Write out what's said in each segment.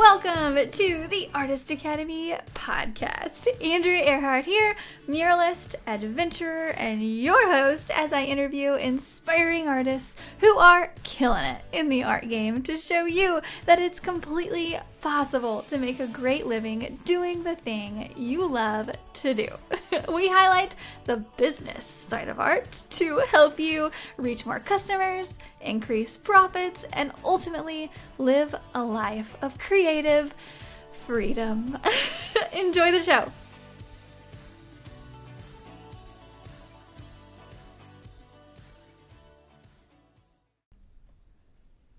Welcome to the Artist Academy podcast. Andrea Earhart here, muralist, adventurer, and your host as I interview inspiring artists who are killing it in the art game to show you that it's completely possible to make a great living doing the thing you love to do. we highlight the business side of art to help you reach more customers, increase profits, and ultimately live a life of creative freedom. Enjoy the show.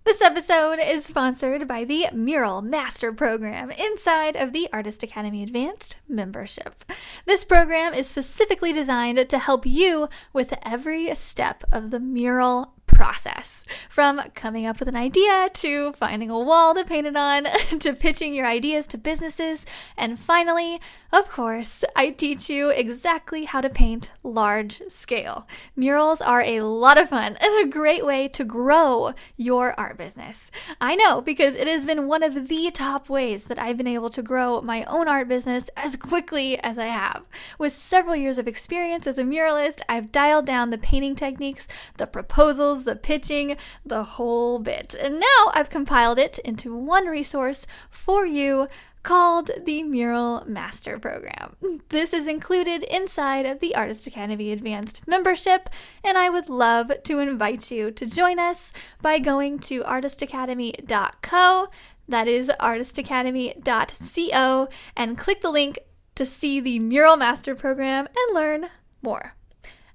This episode is sponsored by the Mural Master Program inside of the Artist Academy Advanced membership. This program is specifically designed to help you with every step of the mural process from coming up with an idea to finding a wall to paint it on to pitching your ideas to businesses. And finally, of course, I teach you exactly how to paint large scale. Murals are a lot of fun and a great way to grow your art business. I know because it has been one of the top ways that I've been able to grow my own art business as quickly as I have. With several years of experience as a muralist, I've dialed down the painting techniques, the proposals, the pitching, the whole bit. And now I've compiled it into one resource for you called the Mural Master Program. This is included inside of the Artist Academy Advanced membership, and I would love to invite you to join us by going to artistacademy.co. That is artistacademy.co, and click the link to see the Mural Master Program and learn more.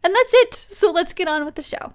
And that's it, so let's get on with the show.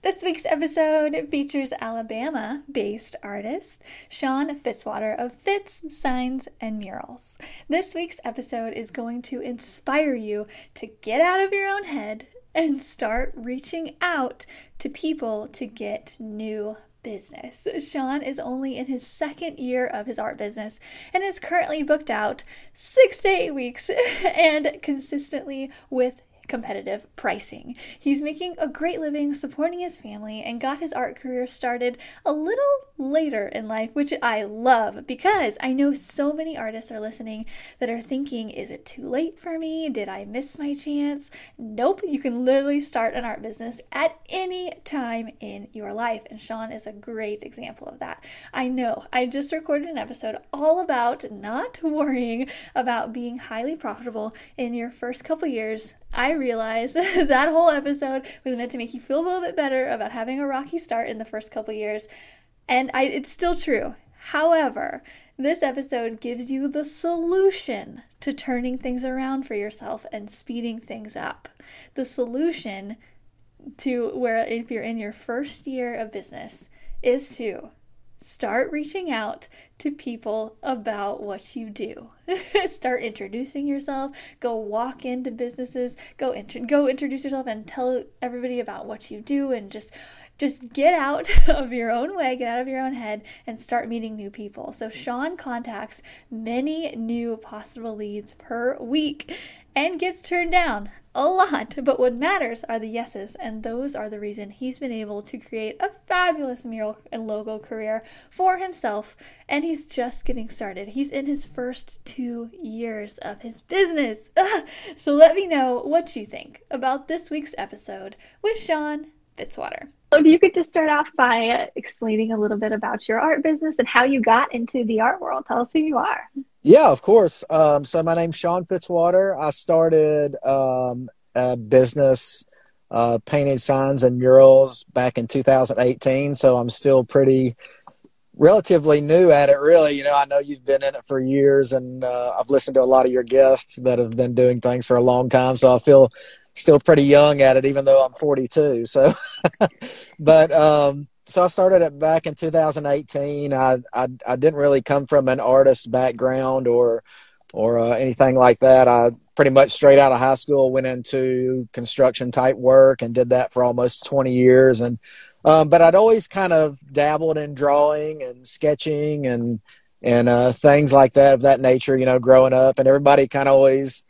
This week's episode features Alabama based artist Shawn Fitzwater of Fitz Signs and Murals. This week's episode is going to inspire you to get out of your own head and start reaching out to people to get new business. Shawn is only in his second year of his art business and is currently booked out six to eight weeks and consistently with competitive pricing. He's making a great living supporting his family and got his art career started a little later in life, which I love because I know so many artists are listening that are thinking, is it too late for me? Did I miss my chance? Nope, you can literally start an art business at any time in your life. And Shawn is a great example of that. I know I just recorded an episode all about not worrying about being highly profitable in your first couple years I realized that whole episode was meant to make you feel a little bit better about having a rocky start in the first couple years. And I, it's still true. However, this episode gives you the solution to turning things around for yourself and speeding things up. The solution to where, if you're in your first year of business, is to start reaching out to people about what you do. start introducing yourself. Go walk into businesses. Go int- go introduce yourself and tell everybody about what you do and just just get out of your own way, get out of your own head and start meeting new people. So Shawn contacts many new possible leads per week and gets turned down a lot, but what matters are the yeses, and those are the reason he's been able to create a fabulous mural and logo career for himself, and he's just getting started. He's in his first two years of his business. So let me know what you think about this week's episode with Shawn Fitzwater. If you could just start off by explaining a little bit about your art business and how you got into the art world. Tell us who you are. Yeah, of course. Um, so my name's Shawn Fitzwater. I started um, a business uh, painting signs and murals back in 2018. So I'm still pretty relatively new at it, really. You know, I know you've been in it for years, and uh, I've listened to a lot of your guests that have been doing things for a long time. So I feel still pretty young at it, even though I'm 42. So, but um, so I started it back in 2018. I, I, I didn't really come from an artist background or or uh, anything like that. I pretty much straight out of high school went into construction type work and did that for almost 20 years. And um, but I'd always kind of dabbled in drawing and sketching and and uh, things like that of that nature. You know, growing up, and everybody kind of always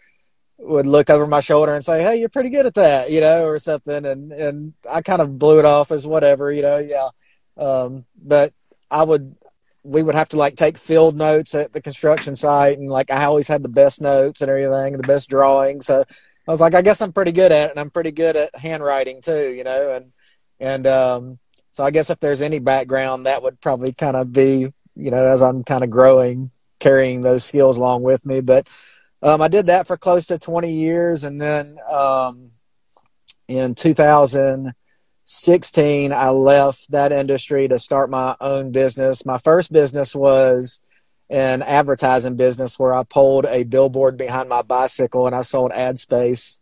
would look over my shoulder and say, "Hey, you're pretty good at that," you know, or something, and and I kind of blew it off as whatever, you know, yeah. Um, but I would we would have to like take field notes at the construction site, and like I always had the best notes and everything, and the best drawings. So I was like, I guess I'm pretty good at it, and I'm pretty good at handwriting too, you know, and and um, so I guess if there's any background, that would probably kind of be, you know, as I'm kind of growing, carrying those skills along with me. But um, I did that for close to 20 years, and then um, in 2016, I left that industry to start my own business. My first business was an advertising business where I pulled a billboard behind my bicycle and I sold ad space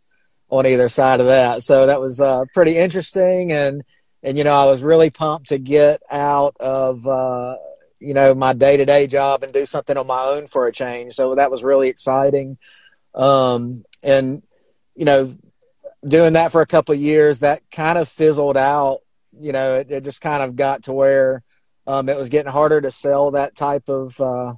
on either side of that. So that was uh, pretty interesting and and you know I was really pumped to get out of uh, you know my day to day job and do something on my own for a change. So that was really exciting. Um, and you know doing that for a couple years that kind of fizzled out. You know it, it just kind of got to where um, it was getting harder to sell that type of, uh,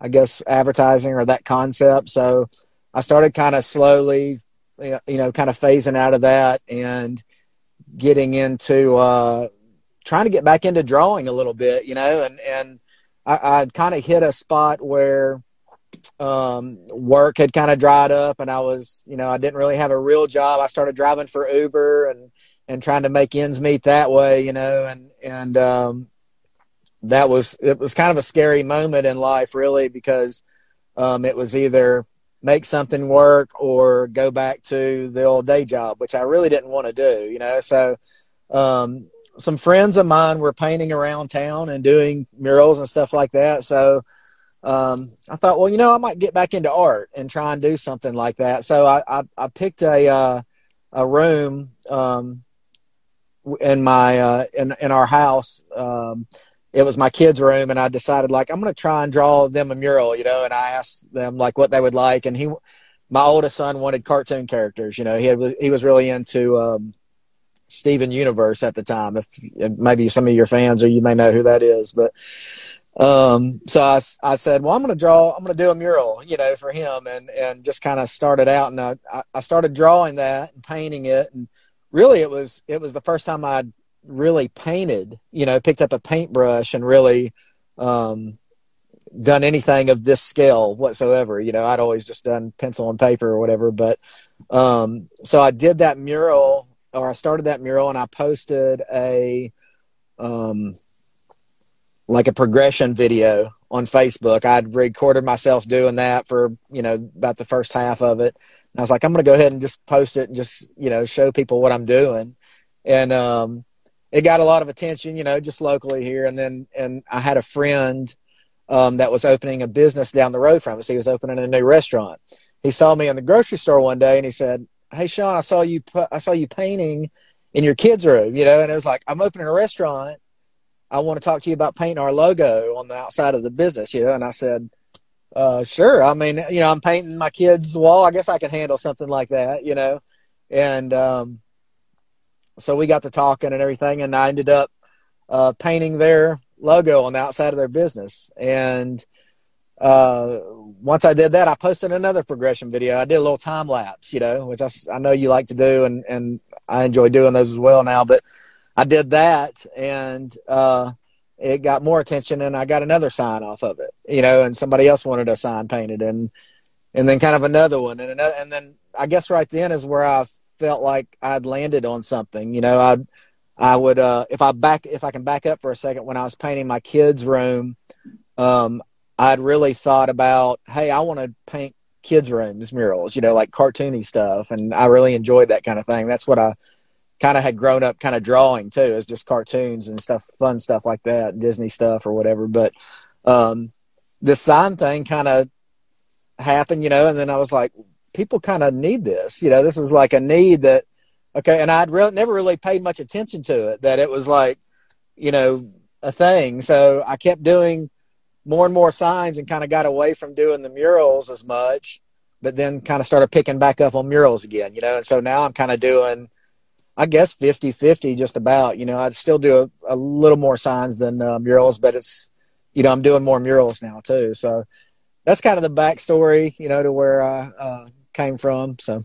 I guess, advertising or that concept. So I started kind of slowly, you know, kind of phasing out of that and getting into uh, trying to get back into drawing a little bit, you know, and and I, I'd kind of hit a spot where um, work had kind of dried up, and I was, you know, I didn't really have a real job. I started driving for Uber and and trying to make ends meet that way, you know, and and um, that was it was kind of a scary moment in life really because um, it was either make something work or go back to the old day job which i really didn't want to do you know so um, some friends of mine were painting around town and doing murals and stuff like that so um, i thought well you know i might get back into art and try and do something like that so i, I, I picked a, uh, a room um, in my uh, in, in our house um, it was my kids' room, and I decided like I'm going to try and draw them a mural, you know. And I asked them like what they would like, and he, my oldest son, wanted cartoon characters. You know, he had he was really into um, Steven Universe at the time. If, maybe some of your fans or you may know who that is, but um, so I, I said, well, I'm going to draw, I'm going to do a mural, you know, for him, and and just kind of started out, and I I started drawing that and painting it, and really it was it was the first time I'd really painted, you know, picked up a paintbrush and really um, done anything of this scale whatsoever. You know, I'd always just done pencil and paper or whatever. But um, so I did that mural, or I started that mural, and I posted a um, like a progression video on Facebook. I'd recorded myself doing that for you know about the first half of it. And I was like, I'm going to go ahead and just post it and just you know show people what I'm doing. And um, it got a lot of attention, you know, just locally here. And then, and I had a friend um, that was opening a business down the road from us. He was opening a new restaurant. He saw me in the grocery store one day, and he said, "Hey, Shawn, I saw you. I saw you painting in your kids' room. You know." And it was like, "I'm opening a restaurant. I want to talk to you about painting our logo on the outside of the business." You know, and I said, uh, "Sure. I mean, you know, I'm painting my kids' wall. I guess I can handle something like that. You know." And um, so we got to talking and everything, and I ended up uh, painting their logo on the outside of their business. And uh, once I did that, I posted another progression video. I did a little time lapse, you know, which I, I know you like to do, and and I enjoy doing those as well now. But I did that, and uh, it got more attention, and I got another sign off of it, you know, and somebody else wanted a sign painted, and and then kind of another one, and another, and then I guess right then is where I felt like I'd landed on something. You know, I'd I would uh, if I back if I can back up for a second when I was painting my kids' room, um, I'd really thought about, hey, I want to paint kids' rooms murals, you know, like cartoony stuff, and I really enjoyed that kind of thing. That's what I kind of had grown up kind of drawing too, is just cartoons and stuff, fun stuff like that, Disney stuff or whatever. But um, this sign thing kind of happened, you know, and then I was like, people kind of need this. You know, this is like a need that, okay, and I'd re- never really paid much attention to it, that it was like, you know, a thing. So I kept doing more and more signs and kind of got away from doing the murals as much, but then kind of started picking back up on murals again, you know, and so now I'm kind of doing, I guess 50 50 just about, you know, I'd still do a, a little more signs than uh, murals, but it's, you know, I'm doing more murals now too. So that's kind of the backstory, you know, to where I uh, came from. So.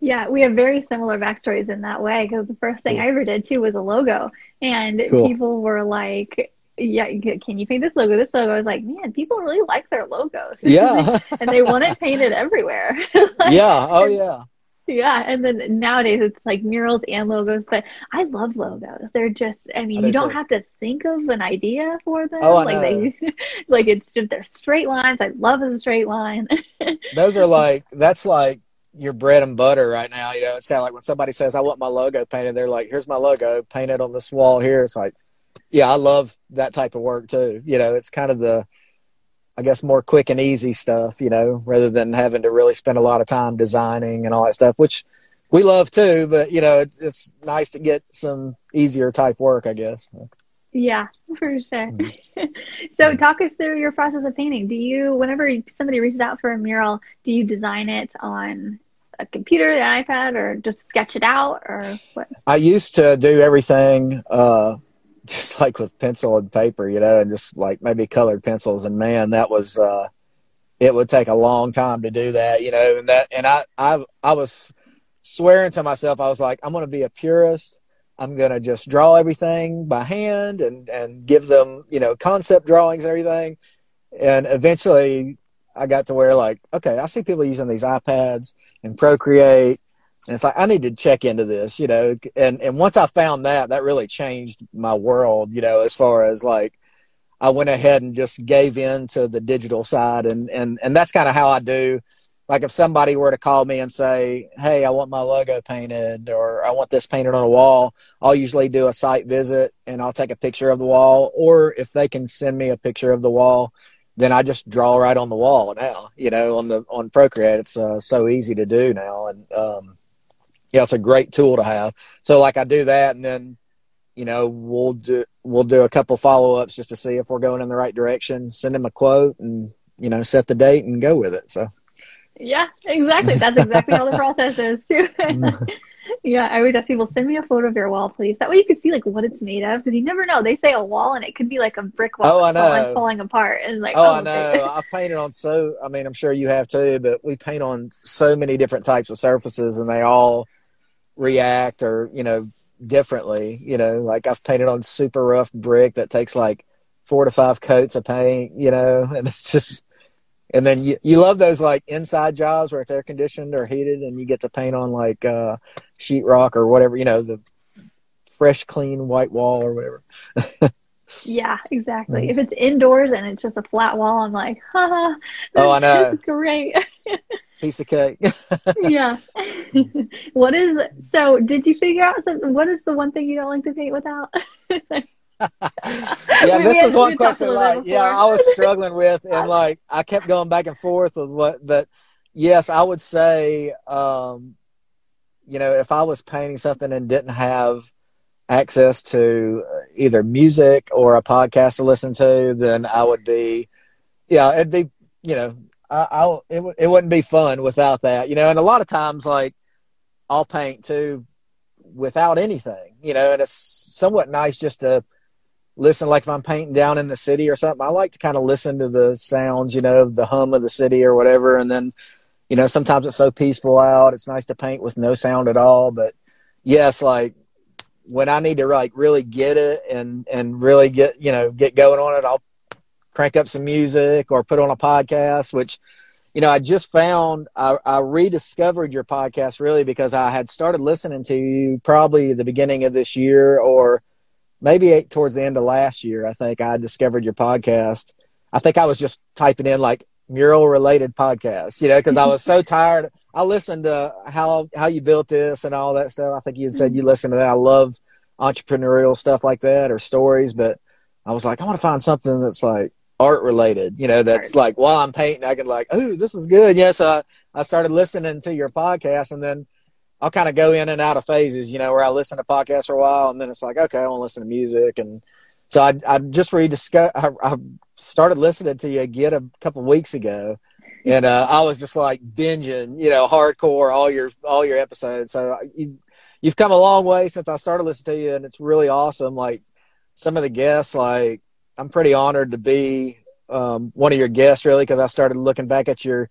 yeah, we have very similar backstories in that way because the first thing cool. I ever did too was a logo, and cool. people were like, yeah, can you paint this logo? This logo. I was like, man, people really like their logos. Yeah. and they want it painted everywhere. like, yeah. Oh, yeah. Yeah. And then nowadays it's like murals and logos, but I love logos. They're just, I mean, I you do don't too. have to think of an idea for them. Oh, I like they, like it's just, they're straight lines. I love a straight line. Those are like, that's like your bread and butter right now. You know, it's kind of like when somebody says, I want my logo painted, they're like, here's my logo painted on this wall here. It's like, yeah, I love that type of work too. You know, it's kind of the, I guess, more quick and easy stuff, you know, rather than having to really spend a lot of time designing and all that stuff, which we love too. But, you know, it's, it's nice to get some easier type work, I guess. Yeah, for sure. Mm-hmm. so, talk us through your process of painting. Do you, whenever somebody reaches out for a mural, do you design it on a computer, an iPad, or just sketch it out, or what? I used to do everything uh, just like with pencil and paper, you know, and just like maybe colored pencils. And man, that was uh, it would take a long time to do that, you know. And that and I I I was swearing to myself, I was like, I'm going to be a purist. I'm going to just draw everything by hand and and give them, you know, concept drawings and everything. And eventually, I got to where like, okay, I see people using these iPads and Procreate and it's like I need to check into this, you know. And and once I found that, that really changed my world, you know, as far as like I went ahead and just gave in to the digital side, and and and that's kind of how I do. Like if somebody were to call me and say, "Hey, I want my logo painted," or "I want this painted on a wall," I'll usually do a site visit and I'll take a picture of the wall, or if they can send me a picture of the wall, then I just draw right on the wall now. You know, on the on Procreate, it's uh, so easy to do now, and um, yeah, it's a great tool to have. So like I do that, and then you know we'll do we'll do a couple follow ups just to see if we're going in the right direction. Send them a quote, and you know set the date and go with it. So Yeah, exactly. That's exactly how the process is too. yeah, I always ask people send me a photo of your wall, please. That way you can see like what it's made of, because you never know. They say a wall, and it could be like a brick wall Oh, I that's falling, know. falling apart, and like oh, oh, I okay. know I've painted on so I mean I'm sure you have too, but we paint on so many different types of surfaces, and they all react or you know differently. You know, like I've painted on super rough brick that takes like four to five coats of paint. You know, and it's just and then you, you love those like inside jobs where it's air conditioned or heated and you get to paint on like uh sheetrock or whatever you know the fresh clean white wall or whatever Yeah, exactly. Mhm. If it's indoors and it's just a flat wall, I'm like, haha, this Oh, I know. great. Piece of cake yeah. what is so? Did you figure out something? What is the one thing you don't like to paint without? yeah this is one we talked a question like yeah i was struggling with and like i kept going back and forth with what but yes i would say um you know if i was painting something and didn't have access to either music or a podcast to listen to then i would be yeah it'd be you know i, I it, it wouldn't be fun without that you know and a lot of times like i'll paint too without anything you know and it's somewhat nice just to listen like if I'm painting down in the city or something, I like to kind of listen to the sounds, you know, the hum of the city or whatever. And then, you know, sometimes it's so peaceful out. It's nice to paint with no sound at all. But yes, like when I need to like really get it and, and really get, you know, get going on it, I'll crank up some music or put on a podcast, which, you know, I just found I, I rediscovered your podcast really because I had started listening to you probably the beginning of this year or maybe towards the end of last year. I think I discovered your podcast. I think I was just typing in like mural related podcasts, you know, because I was so tired. I listened to how how you built this and all that stuff. I think you had said you mm-hmm. listened to that. I love entrepreneurial stuff like that or stories, but I was like, I want to find something that's like art related, you know, that's Art. like while I'm painting, I can like, oh, this is good. Yes, I I started listening to your podcast, and then I'll kind of go in and out of phases, you know, where I listen to podcasts for a while, and then it's like, okay, I want to listen to music, and so I I just rediscovered. I, I started listening to you again a couple weeks ago, and uh, I was just like binging, you know, hardcore all your all your episodes. So you you've come a long way since I started listening to you, and it's really awesome. Like some of the guests, like I'm pretty honored to be um, one of your guests, really, because I started looking back at your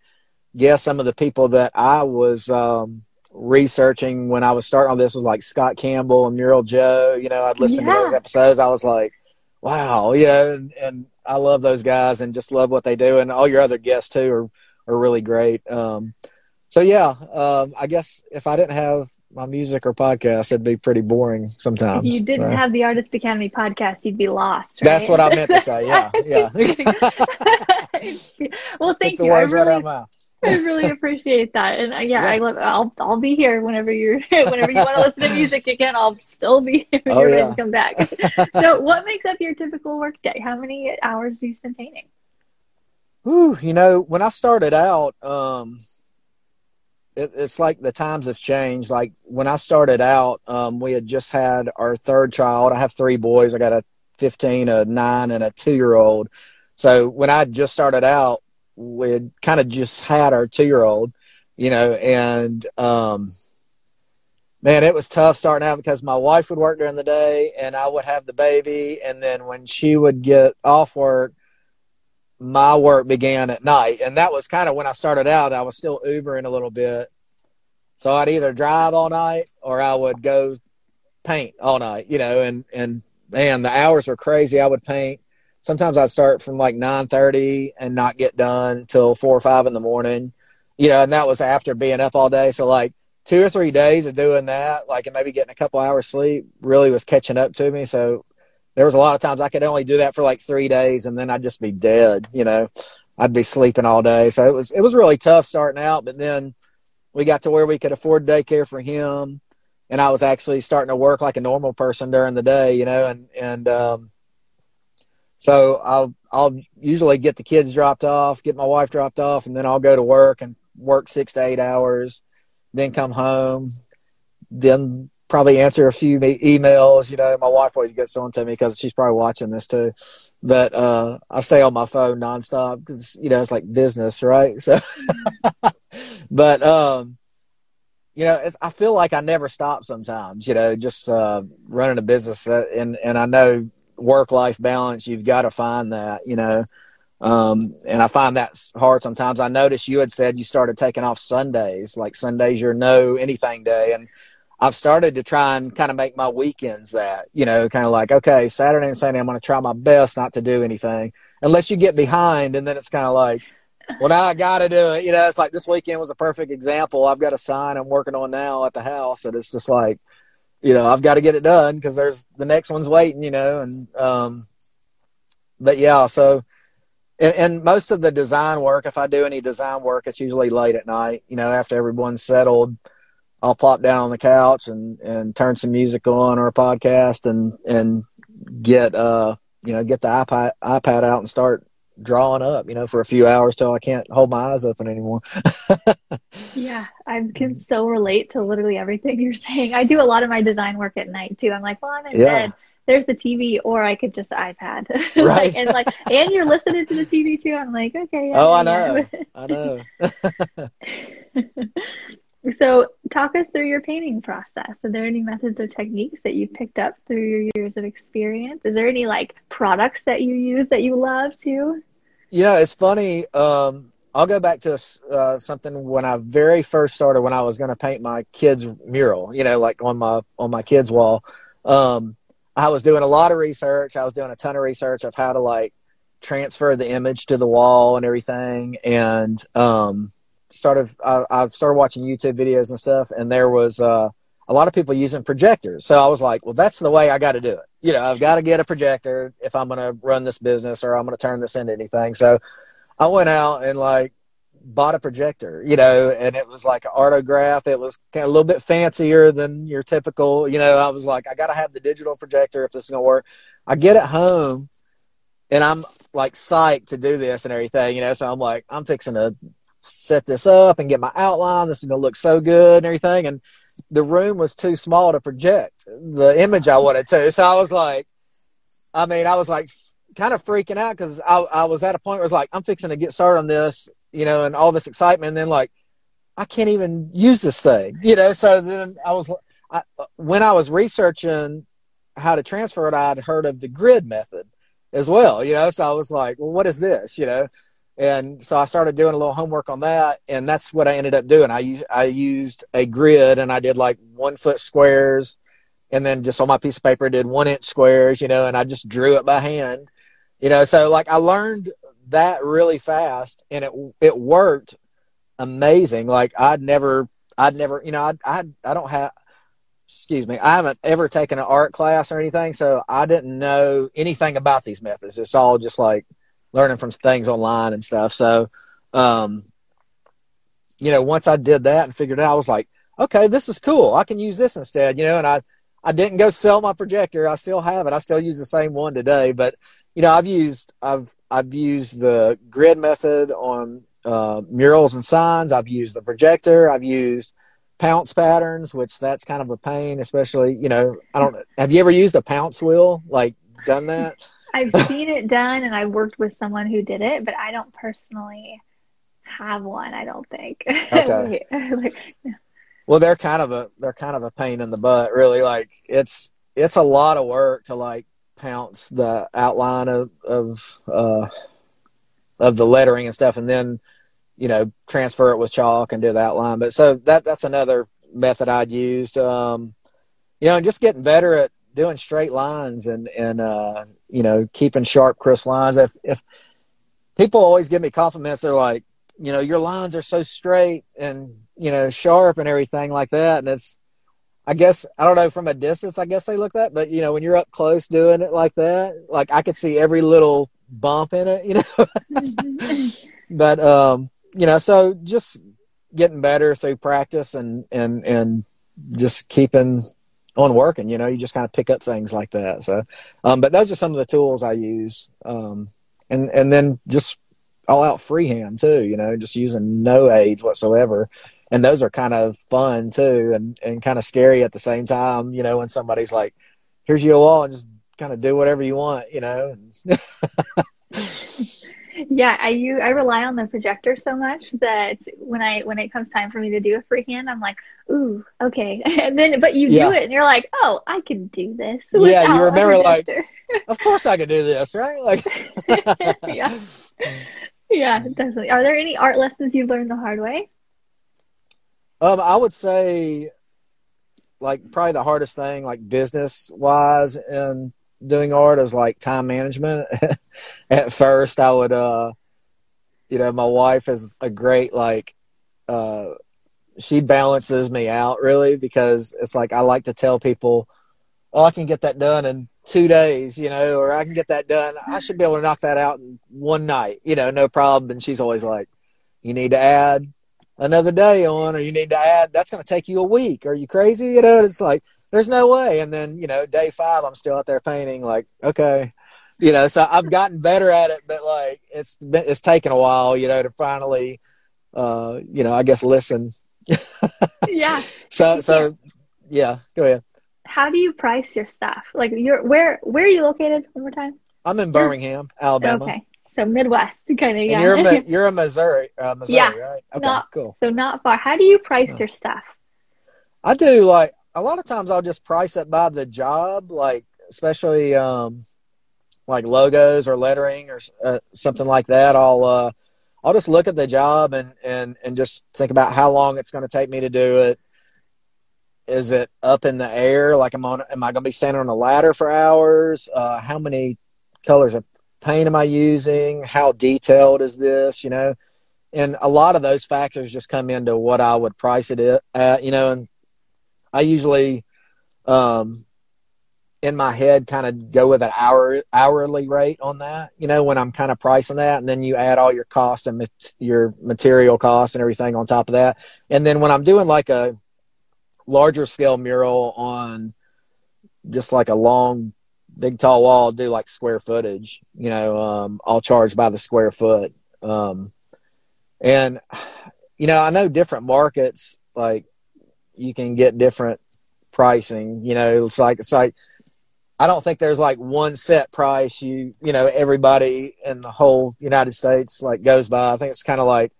guests. Some of the people that I was um, researching when I was starting on this was like Scott Campbell and Mural Joe. You know, I'd listen Yeah. to those episodes. I was like, wow, yeah, and, and I love those guys and just love what they do, and all your other guests too are are really great. Um, so yeah, um, I guess if I didn't have my music or podcast, it'd be pretty boring sometimes. If you didn't Uh, have the Artist Academy podcast, you'd be lost. That's what I meant to say. Yeah, yeah. well, thank you. I right really, mouth. I really appreciate that, and uh, yeah, Yeah. I love. I'll I'll be here whenever you're whenever you want to listen to music again. I'll still be here when Oh, you're ready to come back. so, what makes up your typical work day? How many hours do you spend painting? Whew, you know, when I started out, um, it, it's like the times have changed. Like when I started out, um, we had just had our third child. I have three boys. I got a 15, a nine, and a two year old. So when I just started out, we had kind of just had our two year old, you know, and, um, man, it was tough starting out because my wife would work during the day and I would have the baby. And then when she would get off work, my work began at night. And that was kind of when I started out. I was still Ubering a little bit. So I'd either drive all night or I would go paint all night, you know, and, and man, the hours were crazy. I would paint. Sometimes I'd start from like nine thirty and not get done till four or five in the morning, you know, and that was after being up all day. So like two or three days of doing that, like and maybe getting a couple hours sleep really was catching up to me. So there was a lot of times I could only do that for like three days and then I'd just be dead, you know. I'd be sleeping all day. So it was it was really tough starting out, but then we got to where we could afford daycare for him and I was actually starting to work like a normal person during the day, you know, and and um so I'll I'll usually get the kids dropped off, get my wife dropped off, and then I'll go to work and work six to eight hours, then come home, then probably answer a few emails. You know, my wife always gets on to me because she's probably watching this too. But uh, I stay on my phone nonstop because you know it's like business, right? So, but um, you know, I feel like I never stop sometimes. You know, just uh, running a business, and and I know work life balance. You've got to find that. You know. Um, and I find that hard sometimes. I noticed you had said you started taking off Sundays, like Sundays your no anything day, and I've started to try and kind of make my weekends that, you know, kind of like, okay, Saturday and Sunday, I'm going to try my best not to do anything unless you get behind. And then it's kind of like, well, now I got to do it. You know, it's like this weekend was a perfect example. I've got a sign I'm working on now at the house. And it's just like, you know, I've got to get it done because there's the next one's waiting, you know, and, um, but yeah, so, and, and most of the design work, if I do any design work, it's usually late at night, you know, after everyone's settled. I'll plop down on the couch and, and turn some music on or a podcast and, and get, uh, you know, get the iPad, iPad out and start drawing up, you know, for a few hours till I can't hold my eyes open anymore. Yeah, I can so relate to literally everything you're saying. I do a lot of my design work at night too. I'm like, well, I'm in Yeah. bed. There's the TV, or I could just iPad. Right. like, and like, and you're listening to the TV too. I'm like, okay. Yeah, Oh, I yeah, know. I know. Yeah. so, talk us through your painting process. Are there any methods or techniques that you picked up through your years of experience? Is there any like products that you use that you love too? Know, it's funny. Um, I'll go back to uh, something when I very first started when I was going to paint my kids' mural. You know, like on my on my kids' wall. Um, I was doing a lot of research. I was doing a ton of research of how to like transfer the image to the wall and everything, and um, started. I, started watching YouTube videos and stuff, and there was uh, a lot of people using projectors. So I was like, well, that's the way I got to do it. You know, I've got to get a projector if I'm going to run this business or I'm going to turn this into anything. So I went out and like bought a projector, you know, and it was like an artograph. It was kind of a little bit fancier than your typical, you know. I was like, I got to have the digital projector if this is going to work. I get it home and I'm like psyched to do this and everything, you know. So I'm like, I'm fixing to set this up and get my outline. This is going to look so good and everything. And the room was too small to project the image I wanted to. So I was like, I mean, I was like kind of freaking out because I, I was at a point where it's like, I'm fixing to get started on this, you know, and all this excitement. And then like, I can't even use this thing, you know? So then I was, I, when I was researching how to transfer it, I'd heard of the grid method as well, you know? So I was like, well, what is this, you know? And so I started doing a little homework on that, and that's what I ended up doing. I used I used a grid, and I did like one foot squares, and then just on my piece of paper did one inch squares, you know, and I just drew it by hand, you know. So like I learned that really fast, and it it worked amazing. Like I'd never, I'd never, you know, I I I don't have. Excuse me. I haven't ever taken an art class or anything, so I didn't know anything about these methods. It's all just like learning from things online and stuff. So, um, you know, once I did that and figured out, I was like, okay, this is cool. I can use this instead, you know, and I, I didn't go sell my projector. I still have it. I still use the same one today, but you know, I've used, I've, I've used the grid method on uh, murals and signs. I've used the projector. I've used pounce patterns, which that's kind of a pain, especially, you know, I don't, have you ever used a pounce wheel? Like done that? I've seen it done and I've worked with someone who did it, but I don't personally have one, I don't think. Okay. like, well, they're kind of a they're kind of a pain in the butt, really. Like it's it's a lot of work to like pounce the outline of of uh, of the lettering and stuff, and then you know transfer it with chalk and do the outline. But so that that's another method I'd used. Um, you know, and just getting better at doing straight lines and and uh, you know keeping sharp, crisp lines. If if people always give me compliments, they're like, you know, your lines are so straight and you know, sharp and everything like that. And it's, I guess, I don't know, from a distance, I guess they look that, but you know, when you're up close doing it like that, like I could see every little bump in it, you know. but um, you know, so just getting better through practice and and and just keeping on working, you know, you just kind of pick up things like that. So, um, but those are some of the tools I use. Um, and and then just all out freehand too, you know, just using no aids whatsoever and those are kind of fun too and and kind of scary at the same time you know when somebody's like here's your wall and just kind of do whatever you want you know yeah i you i rely on the projector so much that when i when it comes time for me to do a freehand i'm like ooh okay. And then but you yeah. do it and you're like oh i can do this yeah you remember like of course i could do this right? Like yeah. Yeah definitely. Are there any art lessons you've learned the hard way? Um, I would say, like, probably the hardest thing, like business wise, in doing art is like time management. At first, I would, uh, you know, my wife is a great like, uh, she balances me out really because it's like I like to tell people, oh, I can get that done in two days, you know, or I can get that done. I should be able to knock that out in one night, you know, no problem. And she's always like, you need to add another day on, or you need to add, that's going to take you a week. Are you crazy? You know, it's like, there's no way. And then, you know, day five, I'm still out there painting, like, okay. You know, so I've gotten better at it, but like, it's been, it's taken a while, you know, to finally, uh, you know, I guess listen. yeah. So, so, yeah, go ahead. How do you price your stuff? Like, you're where, where are you located one more time? I'm in Birmingham, Alabama. Okay. So Midwest, kind of. Yeah. you're a, you're a Missouri, uh, Missouri, yeah. right? Okay, not, cool. So not far. How do you price your stuff? I do like a lot of times. I'll just price it by the job, like especially um, like logos or lettering or uh, something like that. I'll uh, I'll just look at the job and and and just think about how long it's going to take me to do it. Is it up in the air? Like, am on? Am I going to be standing on a ladder for hours? Uh, how many colors of paint am I using? How detailed is this? You know, and a lot of those factors just come into what I would price it at. You know, and I usually, um, in my head, kind of go with an hour hourly rate on that. You know, when I'm kind of pricing that, and then you add all your cost and mat- your material cost and everything on top of that. And then when I'm doing like a larger scale mural on just like a long big tall wall, I'll do like square footage. You know, um, I'll charge by the square foot. Um, and you know, I know different markets like you can get different pricing. You know, it's like it's like I don't think there's like one set price you you know everybody in the whole United States like goes by. I think it's kind of like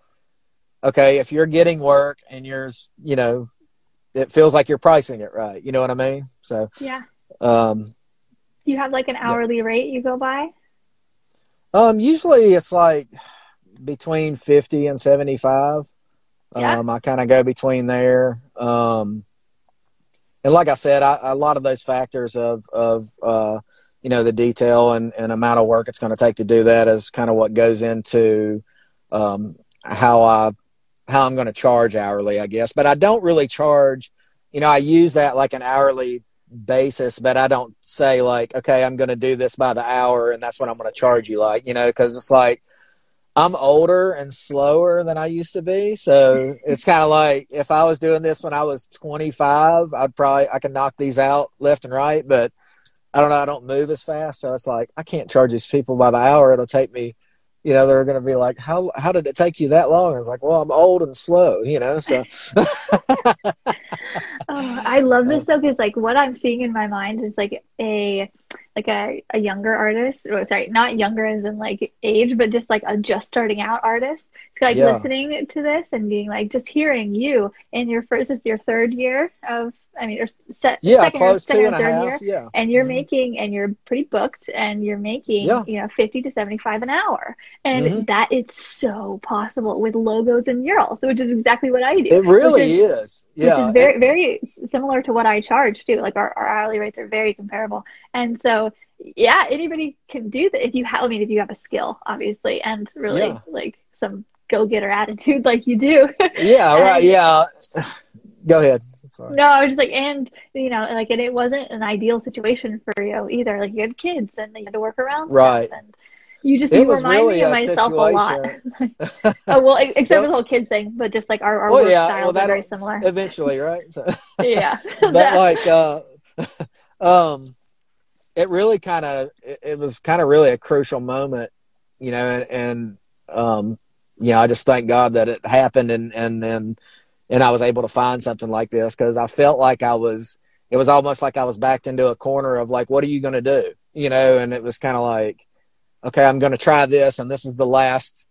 okay, if you're getting work and you're you know it feels like you're pricing it right. You know what I mean? So yeah. Um, you have like an hourly yeah. rate you go by? Um, usually it's like between fifty and seventy five. Yeah. Um, I kind of go between there. Um, and like I said, I, a lot of those factors of of uh, you know the detail and, and amount of work it's going to take to do that is kind of what goes into um, how I how I'm going to charge hourly, I guess. But I don't really charge. You know, I use that like an hourly basis, but I don't say like, okay, I'm going to do this by the hour, and that's what I'm going to charge you. Like, you know, because it's like I'm older and slower than I used to be. So it's kind of like if I was doing this when I was 25, I'd probably, I can knock these out left and right, but I don't know. I don't move as fast. So it's like, I can't charge these people by the hour. It'll take me, you know, they're going to be like, how, how did it take you that long? I was like, well, I'm old and slow, you know, so. oh, I love this though. Cause like what I'm seeing in my mind is like a, like a, a younger artist or sorry not younger as in like age but just like a just starting out artist It's like yeah. listening to this and being like just hearing you in your first is your third year of I mean, or set, yeah, second, close second a half, year, yeah. and you're mm-hmm. making, and you're pretty booked, and you're making, yeah. you know, fifty to seventy-five an hour, and mm-hmm. that it's so possible with logos and murals, which is exactly what I do. It really is, is, yeah, is very, very similar to what I charge too. Like our, our hourly rates are very comparable, and so yeah, anybody can do that if you have. I mean, if you have a skill, obviously, and really yeah. like some go-getter attitude, like you do. yeah, right. Yeah. Go ahead. Sorry. No, I was just like, and you know, like, and it wasn't an ideal situation for you either. Like, you had kids, and you had to work around. Right. and you just it you remind really me of myself situation. a lot. oh well, except for the whole kids thing, but just like our, our well, work yeah, styles well, are very similar. Eventually, right? So, yeah. but like, uh, um, it really kind of it, it was kind of really a crucial moment, you know, and, and um, you know, I just thank God that it happened and and and and I was able to find something like this because I felt like I was. It was almost like I was backed into a corner of like, what are you going to do? You know, and it was kind of like, okay, I'm going to try this, and this is the last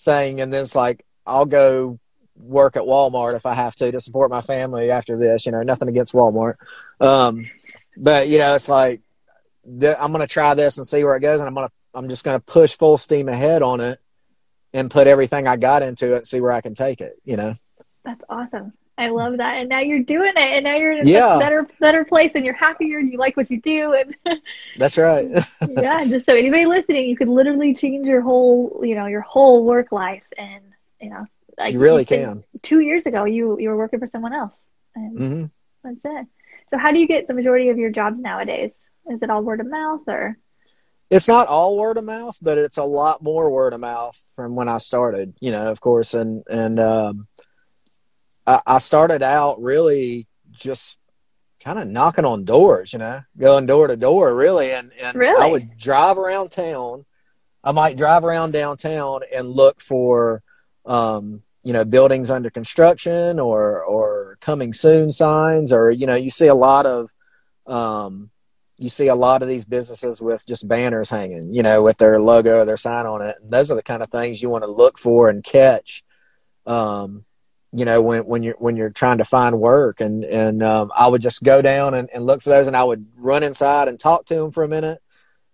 thing, and then it's like I'll go work at Walmart if I have to to support my family after this. You know, nothing against Walmart, um, but you know, it's like I'm going to try this and see where it goes, and I'm going to I'm just going to push full steam ahead on it and put everything I got into it and see where I can take it. You know. That's awesome. I love that. And now you're doing it and now you're in a yeah. better better place and you're happier and you like what you do and That's right. yeah, just so anybody listening, you could literally change your whole, you know, your whole work life and, you know, like you really can. 2 years ago you you were working for someone else. And mm-hmm. that's it. So how do you get the majority of your jobs nowadays? Is it all word of mouth or it's not all word of mouth, but it's a lot more word of mouth from when I started, you know, of course, and and um, I, started out really just kind of knocking on doors, you know, going door to door, really, and and really? I would drive around town. I might drive around downtown and look for, um, you know, buildings under construction or or coming soon signs, or you know, you see a lot of, um, you see a lot of these businesses with just banners hanging, you know, with their logo or their sign on it. And those are the kind of things you want to look for and catch. Um, you know when when you're when you're trying to find work and and um, I would just go down and, and look for those and I would run inside and talk to them for a minute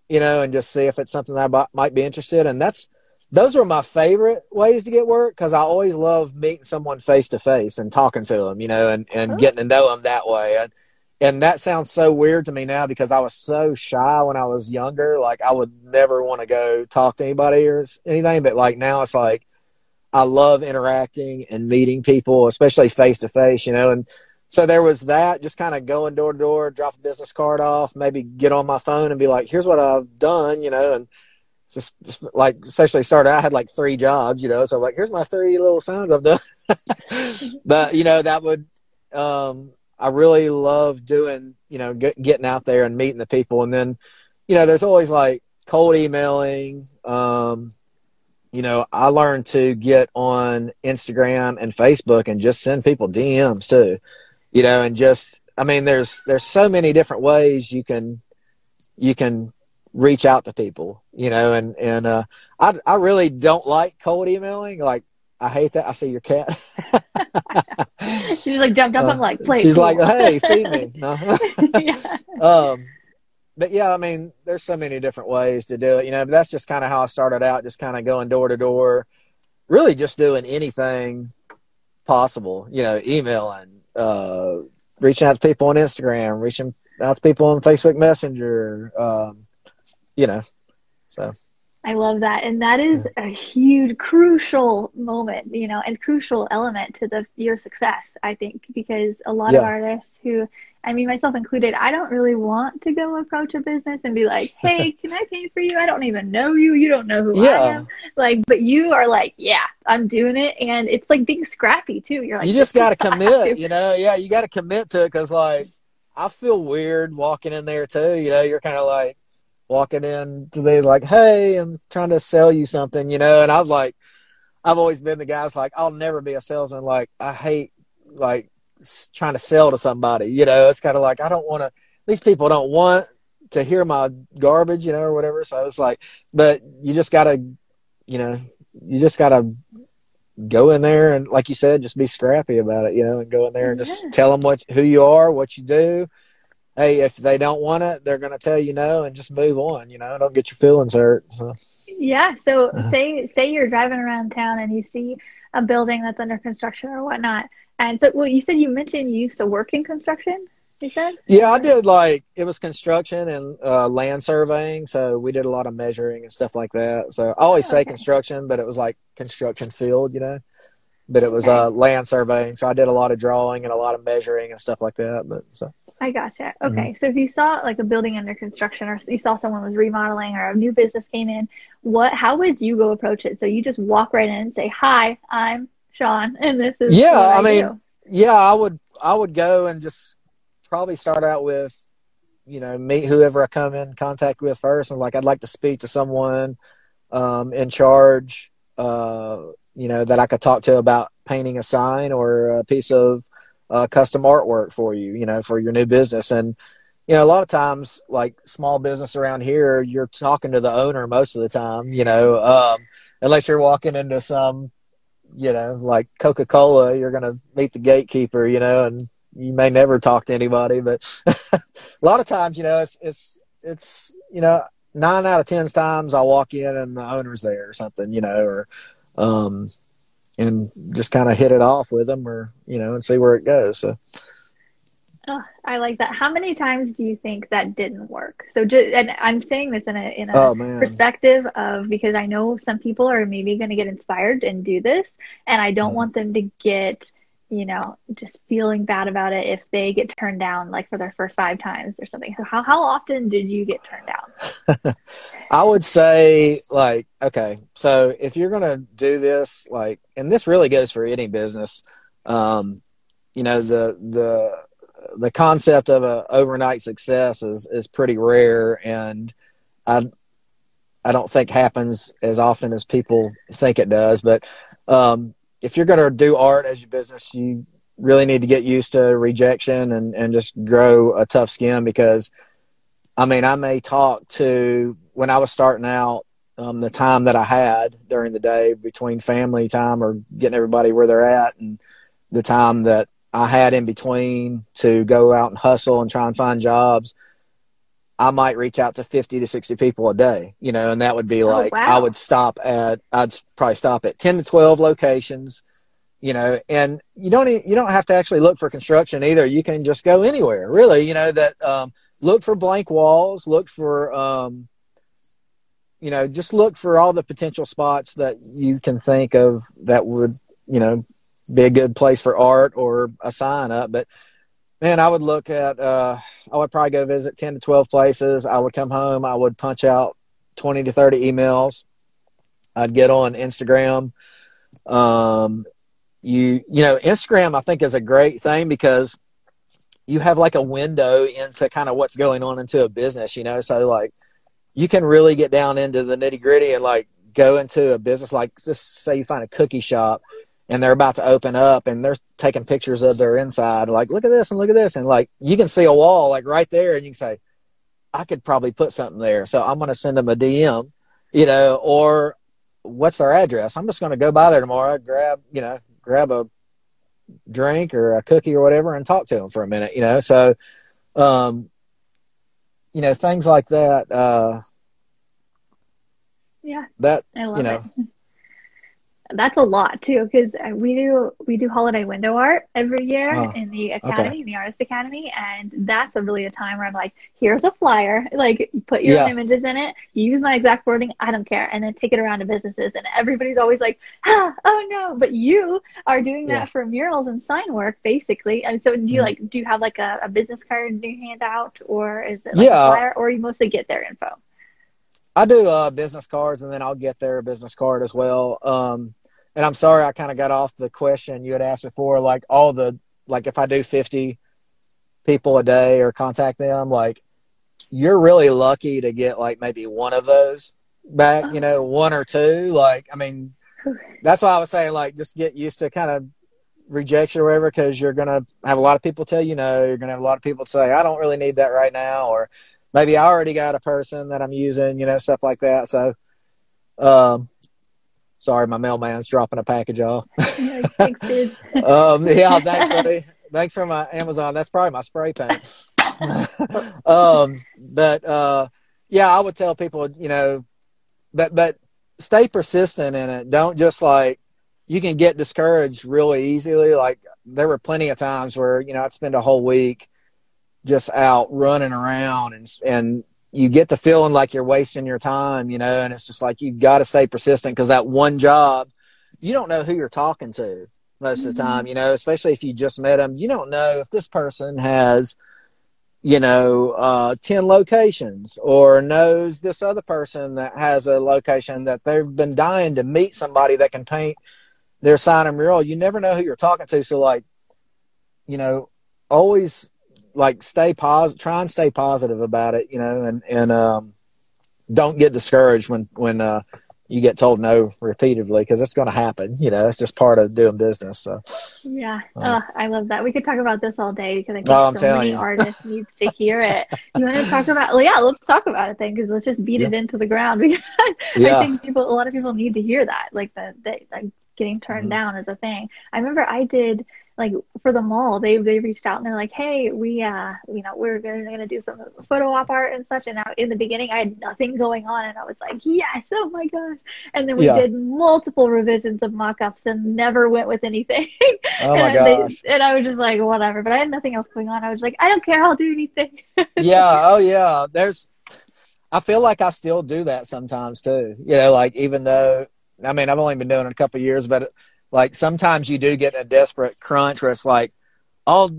you know and just see if it's something that I might be interested in that's those are my favorite ways to get work because I always love meeting someone face to face and talking to them you know and and getting to know them that way and and that sounds so weird to me now because I was so shy when I was younger like I would never want to go talk to anybody or anything but like now it's like I love interacting and meeting people, especially face to face, you know. And so there was that, just kind of going door to door, drop a business card off, maybe get on my phone and be like, here's what I've done, you know, and just, just like, especially started, I had like three jobs, you know, so like, here's my three little signs I've done. but, you know, that would, um, I really love doing, you know, get, getting out there and meeting the people. And then, you know, there's always like cold emailing, um, you know, I learned to get on Instagram and Facebook and just send people DMs too, you know, and just, I mean, there's, there's so many different ways you can, you can reach out to people, you know, and, and, uh, I, I really don't like cold emailing. Like, I hate that. I see your cat. she's like jumped up. Uh, I'm like, please. She's like, hey, feed me. No. yeah. Um, but yeah, I mean, there's so many different ways to do it, you know. But that's just kind of how I started out, just kind of going door to door, really just doing anything possible, you know, emailing, uh, reaching out to people on Instagram, reaching out to people on Facebook Messenger, um, you know, so. I love that. And that is a huge, crucial moment, you know, and crucial element to the your success, I think, because a lot Yeah. of artists who, I mean, myself included, I don't really want to go approach a business and be like, hey, can I paint for you? I don't even know you. You don't know who I Yeah. am. Like, but you are like, yeah, I'm doing it. And it's like being scrappy too. You're like, you just got to I commit, you know. Yeah, you got to commit to it because, like, I feel weird walking in there too. You know, you're kind of like walking in to these, like, hey, I'm trying to sell you something, you know. And I was like, I've always been the guy that's like, I'll never be a salesman. Like, I hate like trying to sell to somebody. You know, it's kind of like I don't want to. These people don't want to hear my garbage, you know, or whatever. So it's like, but you just got to, you know, you just got to go in there and like you said just be scrappy about it you know and go in there and just Yeah. tell them what who you are what you do hey if they don't want it they're going to tell you no and just move on you know don't get your feelings hurt so Yeah. So Uh-huh. say say you're driving around town and you see a building that's under construction or whatnot. And so well you said you mentioned you used to work in construction, you said? yeah i did like it was construction and uh, land surveying so we did a lot of measuring and stuff like that so i always Oh, say okay. construction but it was like construction field you know but it was Okay. uh, land surveying so i did a lot of drawing and a lot of measuring and stuff like that but so I gotcha. Mm-hmm. Okay. So if you saw like a building under construction or you saw someone was remodeling or a new business came in, what how would you go approach it? So you just walk right in and say, Hi, I'm Shawn and this is Yeah, what I mean, do." yeah, I would I would go and just probably start out with, you know, meet whoever I come in contact with first, and like I'd like to speak to someone um, in charge, uh, you know, that I could talk to about painting a sign or a piece of uh, custom artwork for you, you know, for your new business, and you know, a lot of times, like small business around here, you're talking to the owner most of the time, you know, um, unless you're walking into some you know, like Coca Cola, you're going to meet the gatekeeper, you know, and you may never talk to anybody. But a lot of times, you know, it's it's it's you know, nine out of ten times I walk in and the owner's there or something, you know, or um, and just kind of hit it off with them, or you know, and see where it goes. So Oh, I like that. How many times do you think that didn't work? So just and I'm saying this in a in a oh perspective of because I know some people are maybe going to get inspired and do this, and I don't Mhm. want them to get, you know, just feeling bad about it if they get turned down like for their first five times or something. So how how often did you get turned down? I would say like okay, so if you're gonna do this, like, and this really goes for any business, um, you know the the the concept of a overnight success is is pretty rare, and I I don't think happens as often as people think it does. But um, if you're gonna do art as your business, you really need to get used to rejection and and just grow a tough skin because I mean, I may talk to when I was starting out, um, the time that I had during the day between family time or getting everybody where they're at, and the time that I had in between to go out and hustle and try and find jobs. I might reach out to 50 to 60 people a day, you know, and that would be Oh, like, wow. I would stop at, I'd probably stop at 10 to 12 locations, you know, and you don't, you don't have to actually look for construction either. You can just go anywhere really, you know, that, um, look for blank walls, look for, um, you know, just look for all the potential spots that you can think of that would, you know, be a good place for art or a sign up. But man, I would look at, uh, I would probably go visit 10 to 12 places. I would come home. I would punch out 20 to 30 emails. I'd get on Instagram. Um, you, you know, Instagram, I think is a great thing because you have like a window into kind of what's going on into a business, you know? So like you can really get down into the nitty gritty and like go into a business, like just say you find a cookie shop and they're about to open up and they're taking pictures of their inside like look at this and look at this and like you can see a wall like right there and you can say i could probably put something there so i'm going to send them a dm you know or what's their address i'm just going to go by there tomorrow grab you know grab a drink or a cookie or whatever and talk to them for a minute you know so um you know things like that uh Yeah, that I love you know it. that's a lot too because we do we do holiday window art every year Oh, in the academy okay. in the artist academy and that's a really a time where i'm like here's a flyer like put your Yeah. images in it use my exact wording i don't care and then take it around to businesses and everybody's always like ah, oh no but you are doing that Yeah. for murals and sign work basically and so do you Mhm. like do you have like a, a business card you hand out or is it like Yeah. a flyer or you mostly get their info I do uh, business cards, and then I'll get their business card as well. Um, and I'm sorry, I kind of got off the question you had asked before. Like all the like, if I do 50 people a day or contact them, like you're really lucky to get like maybe one of those back. You know, one or two. Like, I mean, that's why I was saying like just get used to kind of rejection or whatever because you're gonna have a lot of people tell you no. You're gonna have a lot of people say I don't really need that right now, or maybe I already got a person that I'm using, you know, stuff like that. So, um, sorry, my mailman's dropping a package off. You're thanks dude um, yeah, thanks, buddy. Thanks for my Amazon. That's probably my spray paint. um, but uh, yeah, I would tell people, you know, but but stay persistent in it. Don't just like you can get discouraged really easily. Like there were plenty of times where you know I'd spend a whole week just out running around and and you get to feeling like you're wasting your time, you know, and it's just like you've got to stay persistent because that one job, you don't know who you're talking to most of the time, you know, especially if you just met them. You don't know if this person has, you know, uh, 10 locations or knows this other person that has a location that they've been dying to meet somebody that can paint their sign and mural. You never know who you're talking to. So, like, you know, always like stay positive, try and stay positive about it, you know, and, and, um, don't get discouraged when, when, uh, you get told no repeatedly because it's going to happen. You know, it's just part of doing business. So, Yeah, Um, oh, I love that. We could talk about this all day because I think Oh, so many you. artists needs to hear it. You want to talk about? Well, yeah, let's talk about it then because let's just beat it into the ground because I think people, a lot of people need to hear that. Like the, the like getting turned Mhm. down is a thing. I remember I did like for the mall. They they reached out and they're like, hey, we uh, you know, we're gonna, gonna do some photo op art and such. And I, in the beginning, I had nothing going on, and I was like, yes, oh my gosh. And then we Yeah. did multiple revisions of mock-ups and never went with anything. oh my and, they- gosh. and I was just like, whatever. But I had nothing else going on. I was like, I don't care. I'll do anything. yeah. Oh, yeah. There's, I feel like I still do that sometimes too. You know, like even though, I mean, I've only been doing it a couple of years, but like sometimes you do get in a desperate crunch where it's like, I'll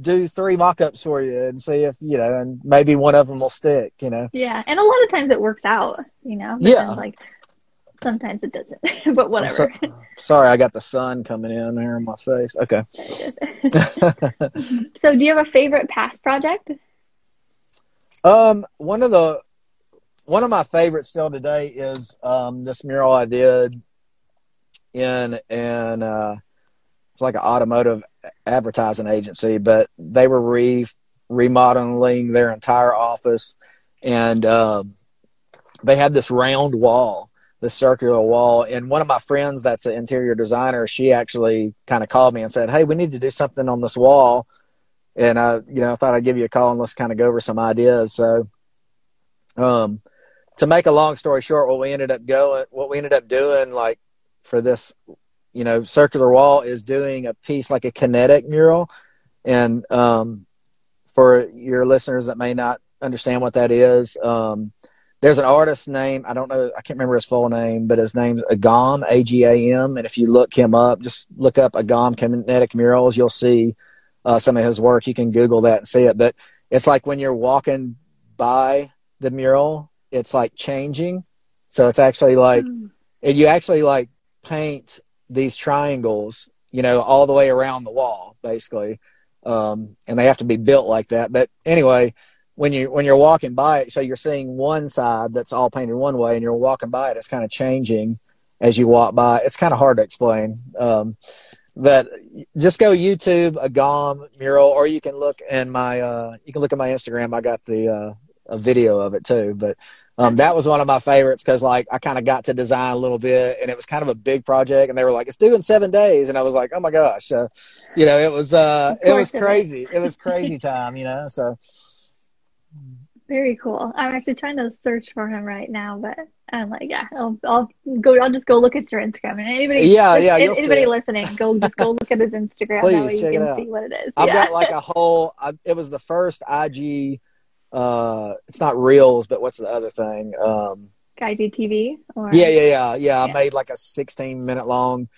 do three mock ups for you and see if, you know, and maybe one of them will stick, you know? yeah. And a lot of times it works out, you know. Yeah. like sometimes it doesn't. but whatever. so- sorry, I got the sun coming in here in my face. Okay. so, do you have a favorite past project? Um, one of the one of my favorites still today is um this mural I did in in uh it's like an automotive advertising agency, but they were re remodeling their entire office and um they had this round wall, this circular wall. And one of my friends that's an interior designer, she actually kind of called me and said, Hey, we need to do something on this wall and I, you know, I thought I'd give you a call and let's kind of go over some ideas. So, um, to make a long story short, what we ended up going, what we ended up doing, like for this, you know, circular wall, is doing a piece like a kinetic mural, and um, for your listeners that may not understand what that is, um, there's an artist name I don't know, I can't remember his full name, but his name's Agam, A G A M, and if you look him up, just look up Agam kinetic murals, you'll see uh, some of his work. You can Google that and see it. But it's like when you're walking by the mural, it's like changing. So it's actually like Mm. and you actually like paint these triangles, you know, all the way around the wall, basically. Um, and they have to be built like that. But anyway, when you when you're walking by it, so you're seeing one side that's all painted one way, and you're walking by it, it's kind of changing as you walk by. It's kind of hard to explain. Um, but just go YouTube Agam mural, or you can look in my uh, you can look at my Instagram. I got the uh, a video of it too. But um, that was one of my favorites because like I kind of got to design a little bit, and it was kind of a big project. And they were like, "It's due in seven days," and I was like, "Oh my gosh!" Uh, you know, it was uh, it was it crazy. It was crazy time, you know. So Very cool. I'm actually trying to search for him right now, but I'm like, yeah, I'll, I'll go. I'll just go look at your Instagram, and anybody, yeah, yeah, anybody listening, go just go look at his Instagram. Please, that way you can see what it is. I've yeah. got like a whole. I, it was the first IG. Uh, it's not reels, but what's the other thing? Um, IGTV. Or yeah, yeah, yeah, yeah. I made like a 16 minute long.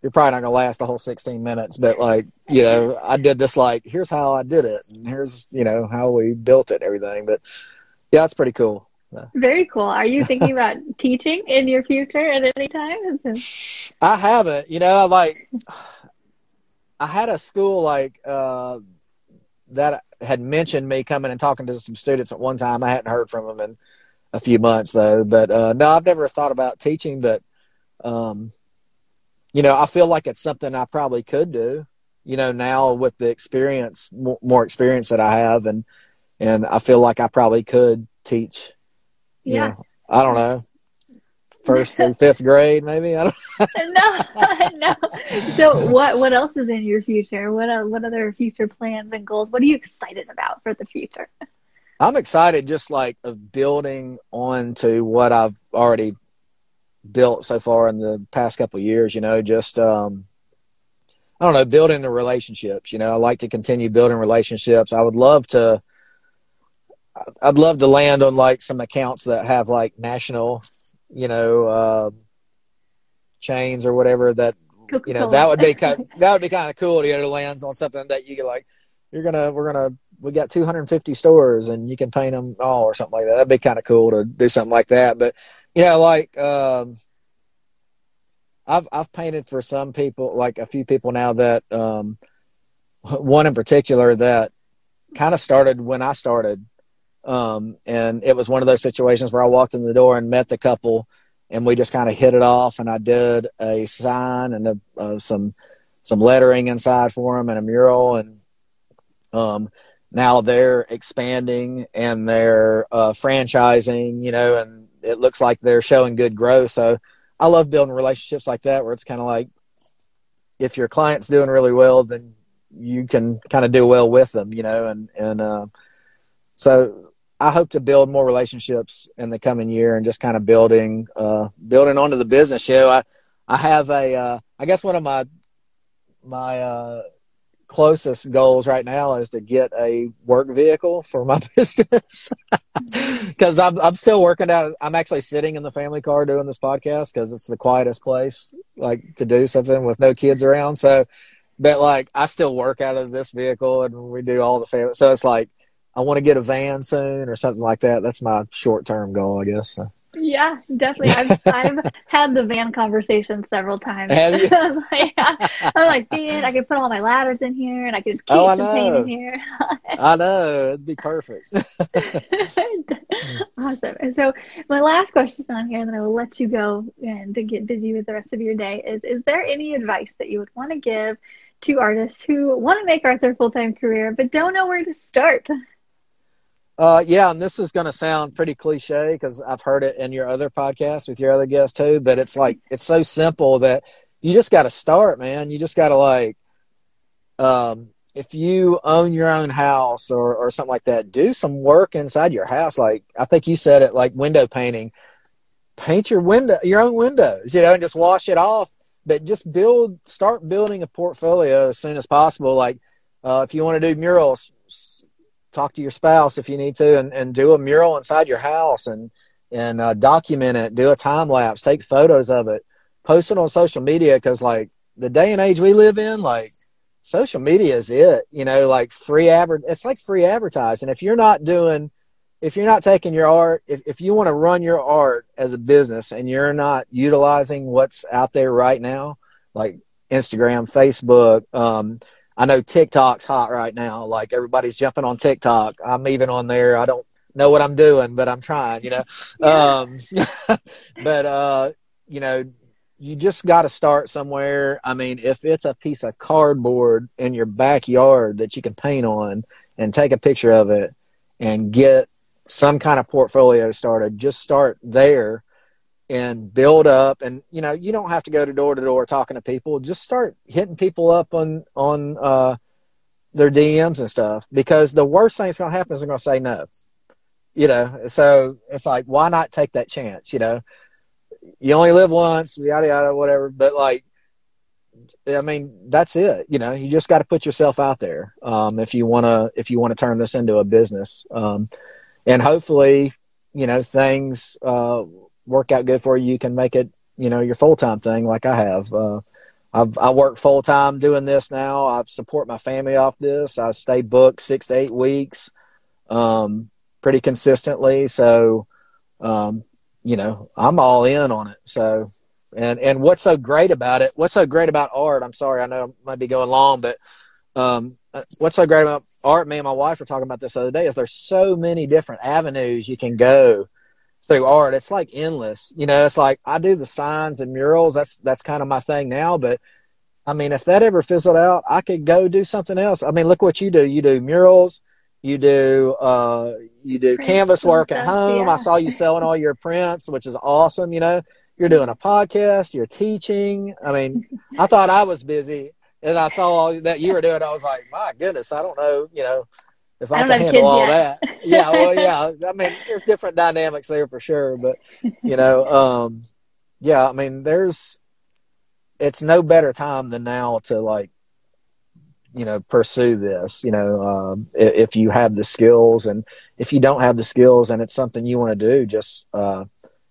You're probably not gonna last the whole 16 minutes, but like you know, I did this like here's how I did it, and here's you know how we built it, and everything. But yeah, it's pretty cool. Very cool. Are you thinking about teaching in your future at any time? I haven't. You know, like I had a school like uh, that had mentioned me coming and talking to some students at one time. I hadn't heard from them in a few months though. But uh, no, I've never thought about teaching. But um, you know, I feel like it's something I probably could do. You know, now with the experience, more experience that I have, and and I feel like I probably could teach. Yeah. know, I don't know. First and fifth grade, maybe. I don't no, no. So, what what else is in your future? What uh, what other future plans and goals? What are you excited about for the future? I'm excited, just like of building on to what I've already built so far in the past couple years. You know, just um, I don't know, building the relationships. You know, I like to continue building relationships. I would love to I'd love to land on like some accounts that have like national, you know, uh, chains or whatever that Coca-Cola. you know that would be kind, that would be kind of cool to get to land on something that you get like you're gonna we're gonna we got 250 stores and you can paint them all or something like that. That'd be kind of cool to do something like that. But you know, like um, I've I've painted for some people, like a few people now that um, one in particular that kind of started when I started um, and it was one of those situations where I walked in the door and met the couple, and we just kind of hit it off. And I did a sign and a, uh, some some lettering inside for them and a mural. And um, now they're expanding and they're uh, franchising, you know, and it looks like they're showing good growth. So I love building relationships like that, where it's kind of like if your client's doing really well, then you can kind of do well with them, you know, and and uh, so I hope to build more relationships in the coming year and just kind of building uh, building onto the business show. I I have a uh, I guess one of my my uh, closest goals right now is to get a work vehicle for my business because I'm I'm still working out. I'm actually sitting in the family car doing this podcast because it's the quietest place like to do something with no kids around. So, but like I still work out of this vehicle and we do all the family. So it's like I want to get a van soon or something like that. That's my short term goal, I guess. So. Yeah, definitely. I've, I've had the van conversation several times. Have you? I'm like. I'm like, man, I could put all my ladders in here and I could just oh, keep oh, some paint in here. I know. It'd be perfect. awesome. And so my last question on here, and then I will let you go and to get busy with the rest of your day is, is there any advice that you would want to give to artists who want to make art their full-time career, but don't know where to start? Uh, yeah, and this is going to sound pretty cliche because I've heard it in your other podcast with your other guests too. But it's like it's so simple that you just got to start, man. You just got to like, um, if you own your own house or or something like that, do some work inside your house. Like I think you said it, like window painting. Paint your window, your own windows, you know, and just wash it off. But just build, start building a portfolio as soon as possible. Like uh, if you want to do murals, talk to your spouse if you need to and, and do a mural inside your house and and uh, document it do a time lapse take photos of it post it on social media because like the day and age we live in like social media is it you know like free advert it's like free advertising. If you're not doing if you're not taking your art if, if you want to run your art as a business and you're not utilizing what's out there right now like instagram facebook um, I know TikTok's hot right now. Like everybody's jumping on TikTok. I'm even on there. I don't know what I'm doing, but I'm trying, you know. Yeah. Um, but uh, you know, you just got to start somewhere. I mean, if it's a piece of cardboard in your backyard that you can paint on and take a picture of it and get some kind of portfolio started, just start there and build up and you know you don't have to go to door to door talking to people just start hitting people up on on uh their dms and stuff because the worst thing that's going to happen is they're going to say no you know. So it's like, why not take that chance? You know, you only live once, yada yada, whatever. But like, I mean, that's it. You know, you just got to put yourself out there um, if you want to if you want to turn this into a business, um, and hopefully, you know, things uh, work out good for you. You can make it, you know, your full time thing, like I have. Uh, I've, I work full time doing this now. I support my family off this. I stay booked six to eight weeks, um, pretty consistently. So, um, you know, I'm all in on it. So, and and what's so great about it? What's so great about art? I'm sorry, I know I might be going long, but um, what's so great about art? Me and my wife were talking about this the other day. Is there's so many different avenues you can go through art. It's like endless. You know, it's like I do the signs and murals. That's that's kind of my thing now. But I mean, if that ever fizzled out, I could go do something else. I mean, look what you do. You do murals. You do uh, you do Prints canvas work at home. Yeah. I saw you selling all your prints, which is awesome. You know, you're doing a podcast. You're teaching. I mean, I thought I was busy, and I saw that you were doing. I was like, my goodness, I don't know. You know, if I, I can handle all yet. that. Yeah, well, yeah. I mean, there's different dynamics there for sure, but you know, um, yeah. I mean, there's it's no better time than now to like you know pursue this you know um, if you have the skills and if you don't have the skills and it's something you want to do just uh,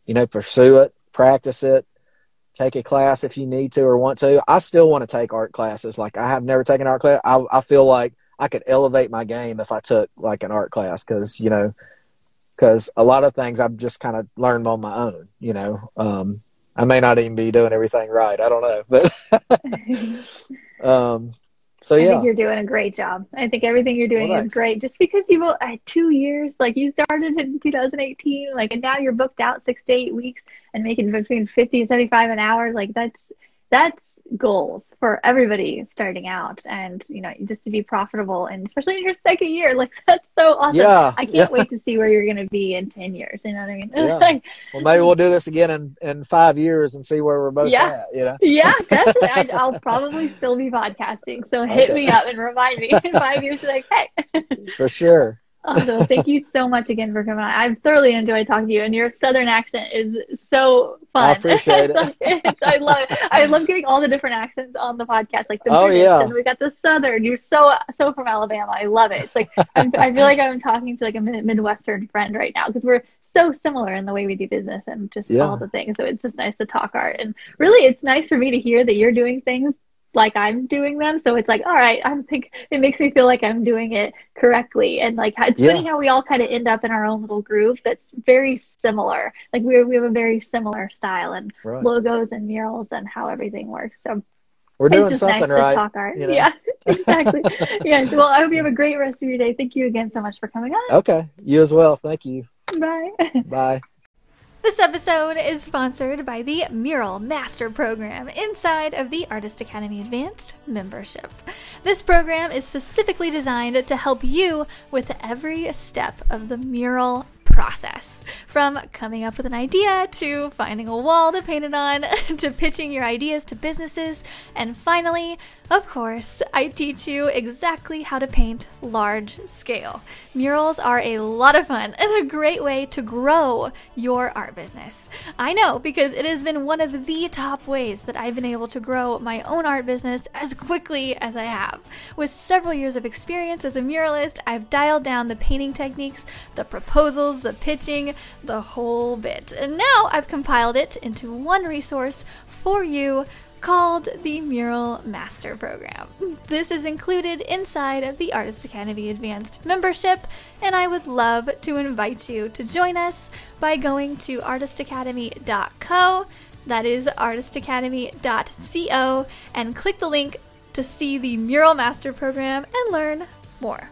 you know pursue it practice it take a class if you need to or want to i still want to take art classes like i have never taken art class i, I feel like I could elevate my game if I took like an art class because you know because a lot of things I've just kind of learned on my own. You know, um, I may not even be doing everything right. I don't know, but um, so yeah, I think you're doing a great job. I think everything you're doing well, is great. Just because you've had two years, like you started in 2018, like and now you're booked out six to eight weeks and making between 50 and 75 an hour. Like that's that's goals for everybody starting out and you know just to be profitable and especially in your second year like that's so awesome yeah, i can't yeah. wait to see where you're going to be in 10 years you know what i mean yeah. well maybe we'll do this again in in five years and see where we're both yeah. at you know yeah definitely I, will probably still be podcasting so hit okay. me up and remind me in five years like hey for sure Awesome. Thank you so much again for coming on. I've thoroughly enjoyed talking to you, and your southern accent is so fun. I appreciate it. I love it. I love getting all the different accents on the podcast, like the oh, British, yeah. and we got the southern. You're so so from Alabama. I love it. It's like I'm, i feel like I'm talking to like a midwestern friend right now because we're so similar in the way we do business and just yeah. all the things. So it's just nice to talk art, and really, it's nice for me to hear that you're doing things like I'm doing them. So it's like, all right, I think it makes me feel like I'm doing it correctly. And like, it's yeah. funny how we all kind of end up in our own little groove that's very similar. Like we we have a very similar style and right. logos and murals and how everything works. So we're doing something nice right. talk art. You know? Yeah, exactly. yes. Well, I hope you have a great rest of your day. Thank you again so much for coming on. Okay. You as well. Thank you. Bye. Bye. This episode is sponsored by the Mural Master Program inside of the Artist Academy Advanced membership. This program is specifically designed to help you with every step of the mural process. From coming up with an idea to finding a wall to paint it on to pitching your ideas to businesses. And finally, of course, I teach you exactly how to paint large scale. Murals are a lot of fun and a great way to grow your art business. I know because it has been one of the top ways that I've been able to grow my own art business as quickly as I have. With several years of experience as a muralist, I've dialed down the painting techniques, the proposals, the pitching, the whole bit. And now I've compiled it into one resource for you called the Mural Master Program. This is included inside of the Artist Academy Advanced membership, and I would love to invite you to join us by going to artistacademy.co. That is artistacademy.co, and click the link to see the Mural Master Program and learn more.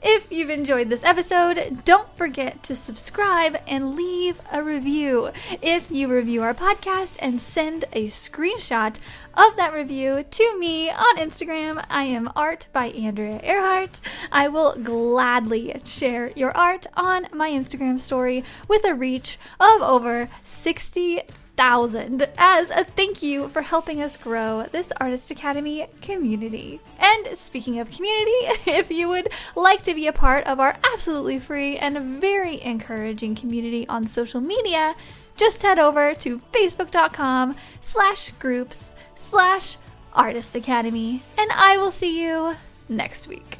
If you've enjoyed this episode, don't forget to subscribe and leave a review. If you review our podcast and send a screenshot of that review to me on Instagram, I am art by Andrea Earhart. I will gladly share your art on my Instagram story with a reach of over 60,000 1000 as a thank you for helping us grow this Artist Academy community. And speaking of community, if you would like to be a part of our absolutely free and very encouraging community on social media, just head over to facebook.com slash groups slash artist academy and i will see you next week